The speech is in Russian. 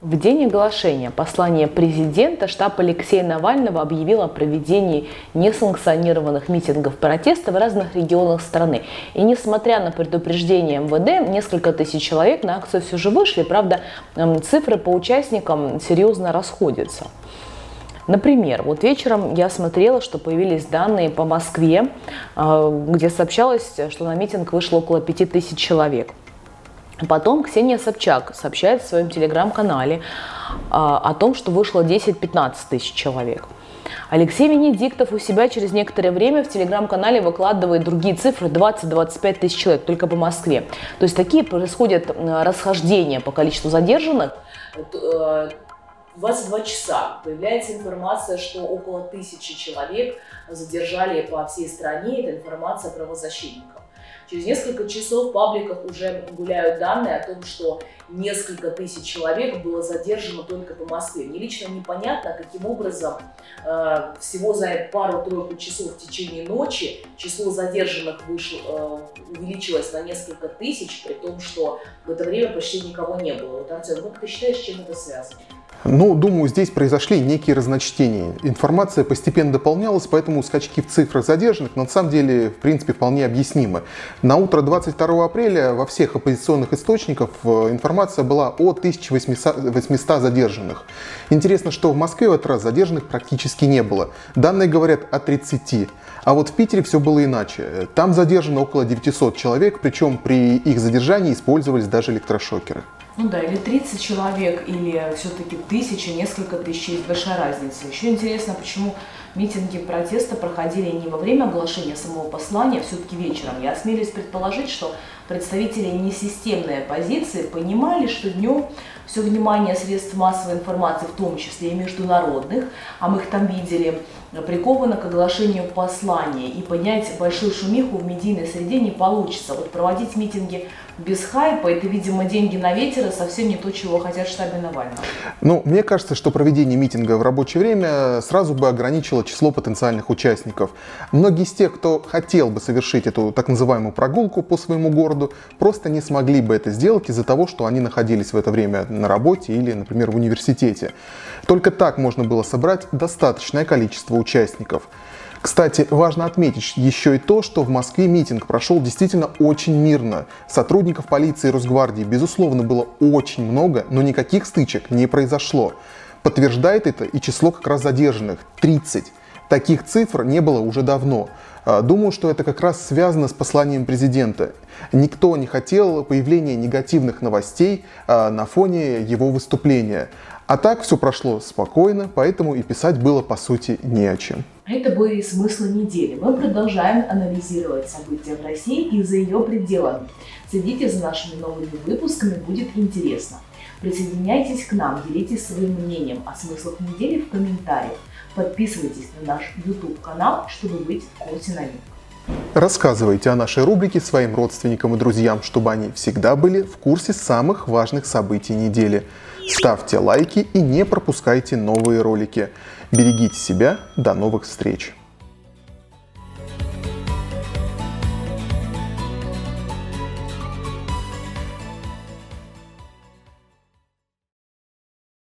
В день оглашения послания президента штаб Алексея Навального объявил о проведении несанкционированных митингов протеста в разных регионах страны. И несмотря на предупреждение МВД, несколько тысяч человек на акцию все же вышли. Правда, цифры по участникам серьезно расходятся. Например, вот вечером я смотрела, что появились данные по Москве, э, где сообщалось, что на митинг вышло около 5000 человек. Потом Ксения Собчак сообщает в своем телеграм-канале а, о том, что вышло 10-15 тысяч человек. Алексей Венедиктов у себя через некоторое время в телеграм-канале выкладывает другие цифры 20-25 тысяч человек только по Москве. То есть такие происходят расхождения по количеству задержанных. 22 э, часа появляется информация, что около тысячи человек задержали по всей стране. Это информация правозащитников. Через несколько часов в пабликах уже гуляют данные о том, что несколько тысяч человек было задержано только по Москве. Мне лично непонятно, каким образом э, всего за пару-тройку часов в течение ночи число задержанных вышло, э, увеличилось на несколько тысяч, при том, что в это время почти никого не было. Вот, Артем, как ты считаешь, с чем это связано? Ну, думаю, здесь произошли некие разночтения. Информация постепенно дополнялась, поэтому скачки в цифрах задержанных на самом деле, в принципе, вполне объяснимы. На утро 22 апреля во всех оппозиционных источниках э, информация была о 1800 задержанных. Интересно, что в Москве в этот раз задержанных практически не было. Данные говорят о 30. А вот в Питере все было иначе. Там задержано около 900 человек, причем при их задержании использовались даже электрошокеры. Ну да, или 30 человек, или все-таки тысяча, несколько тысяч, есть большая разница. Еще интересно, почему митинги протеста проходили не во время оглашения самого послания, а все-таки вечером. Я осмелюсь предположить, что представители несистемной оппозиции понимали, что днем все внимание средств массовой информации, в том числе и международных, а мы их там видели, приковано к оглашению послания. И поднять большую шумиху в медийной среде не получится. Вот проводить митинги без хайпа, это, видимо, деньги на ветер, и совсем не то, чего хотят в штабе Навального. Ну, мне кажется, что проведение митинга в рабочее время сразу бы ограничило число потенциальных участников. Многие из тех, кто хотел бы совершить эту так называемую прогулку по своему городу, просто не смогли бы это сделать из-за того, что они находились в это время на работе или, например, в университете. Только так можно было собрать достаточное количество участников. Кстати, важно отметить еще и то, что в Москве митинг прошел действительно очень мирно. Сотрудников полиции и Росгвардии, безусловно, было очень много, но никаких стычек не произошло. Подтверждает это и число как раз задержанных – 30. Таких цифр не было уже давно. А, думаю, что это как раз связано с посланием президента. Никто не хотел появления негативных новостей а, на фоне его выступления. А так все прошло спокойно, поэтому и писать было по сути не о чем. Это были смыслы недели. Мы продолжаем анализировать события в России и за ее пределами. Следите за нашими новыми выпусками, будет интересно. Присоединяйтесь к нам, делитесь своим мнением о смыслах недели в комментариях. Подписывайтесь на наш YouTube-канал, чтобы быть в курсе новинок. Рассказывайте о нашей рубрике своим родственникам и друзьям, чтобы они всегда были в курсе самых важных событий недели. Ставьте лайки и не пропускайте новые ролики. Берегите себя. До новых встреч.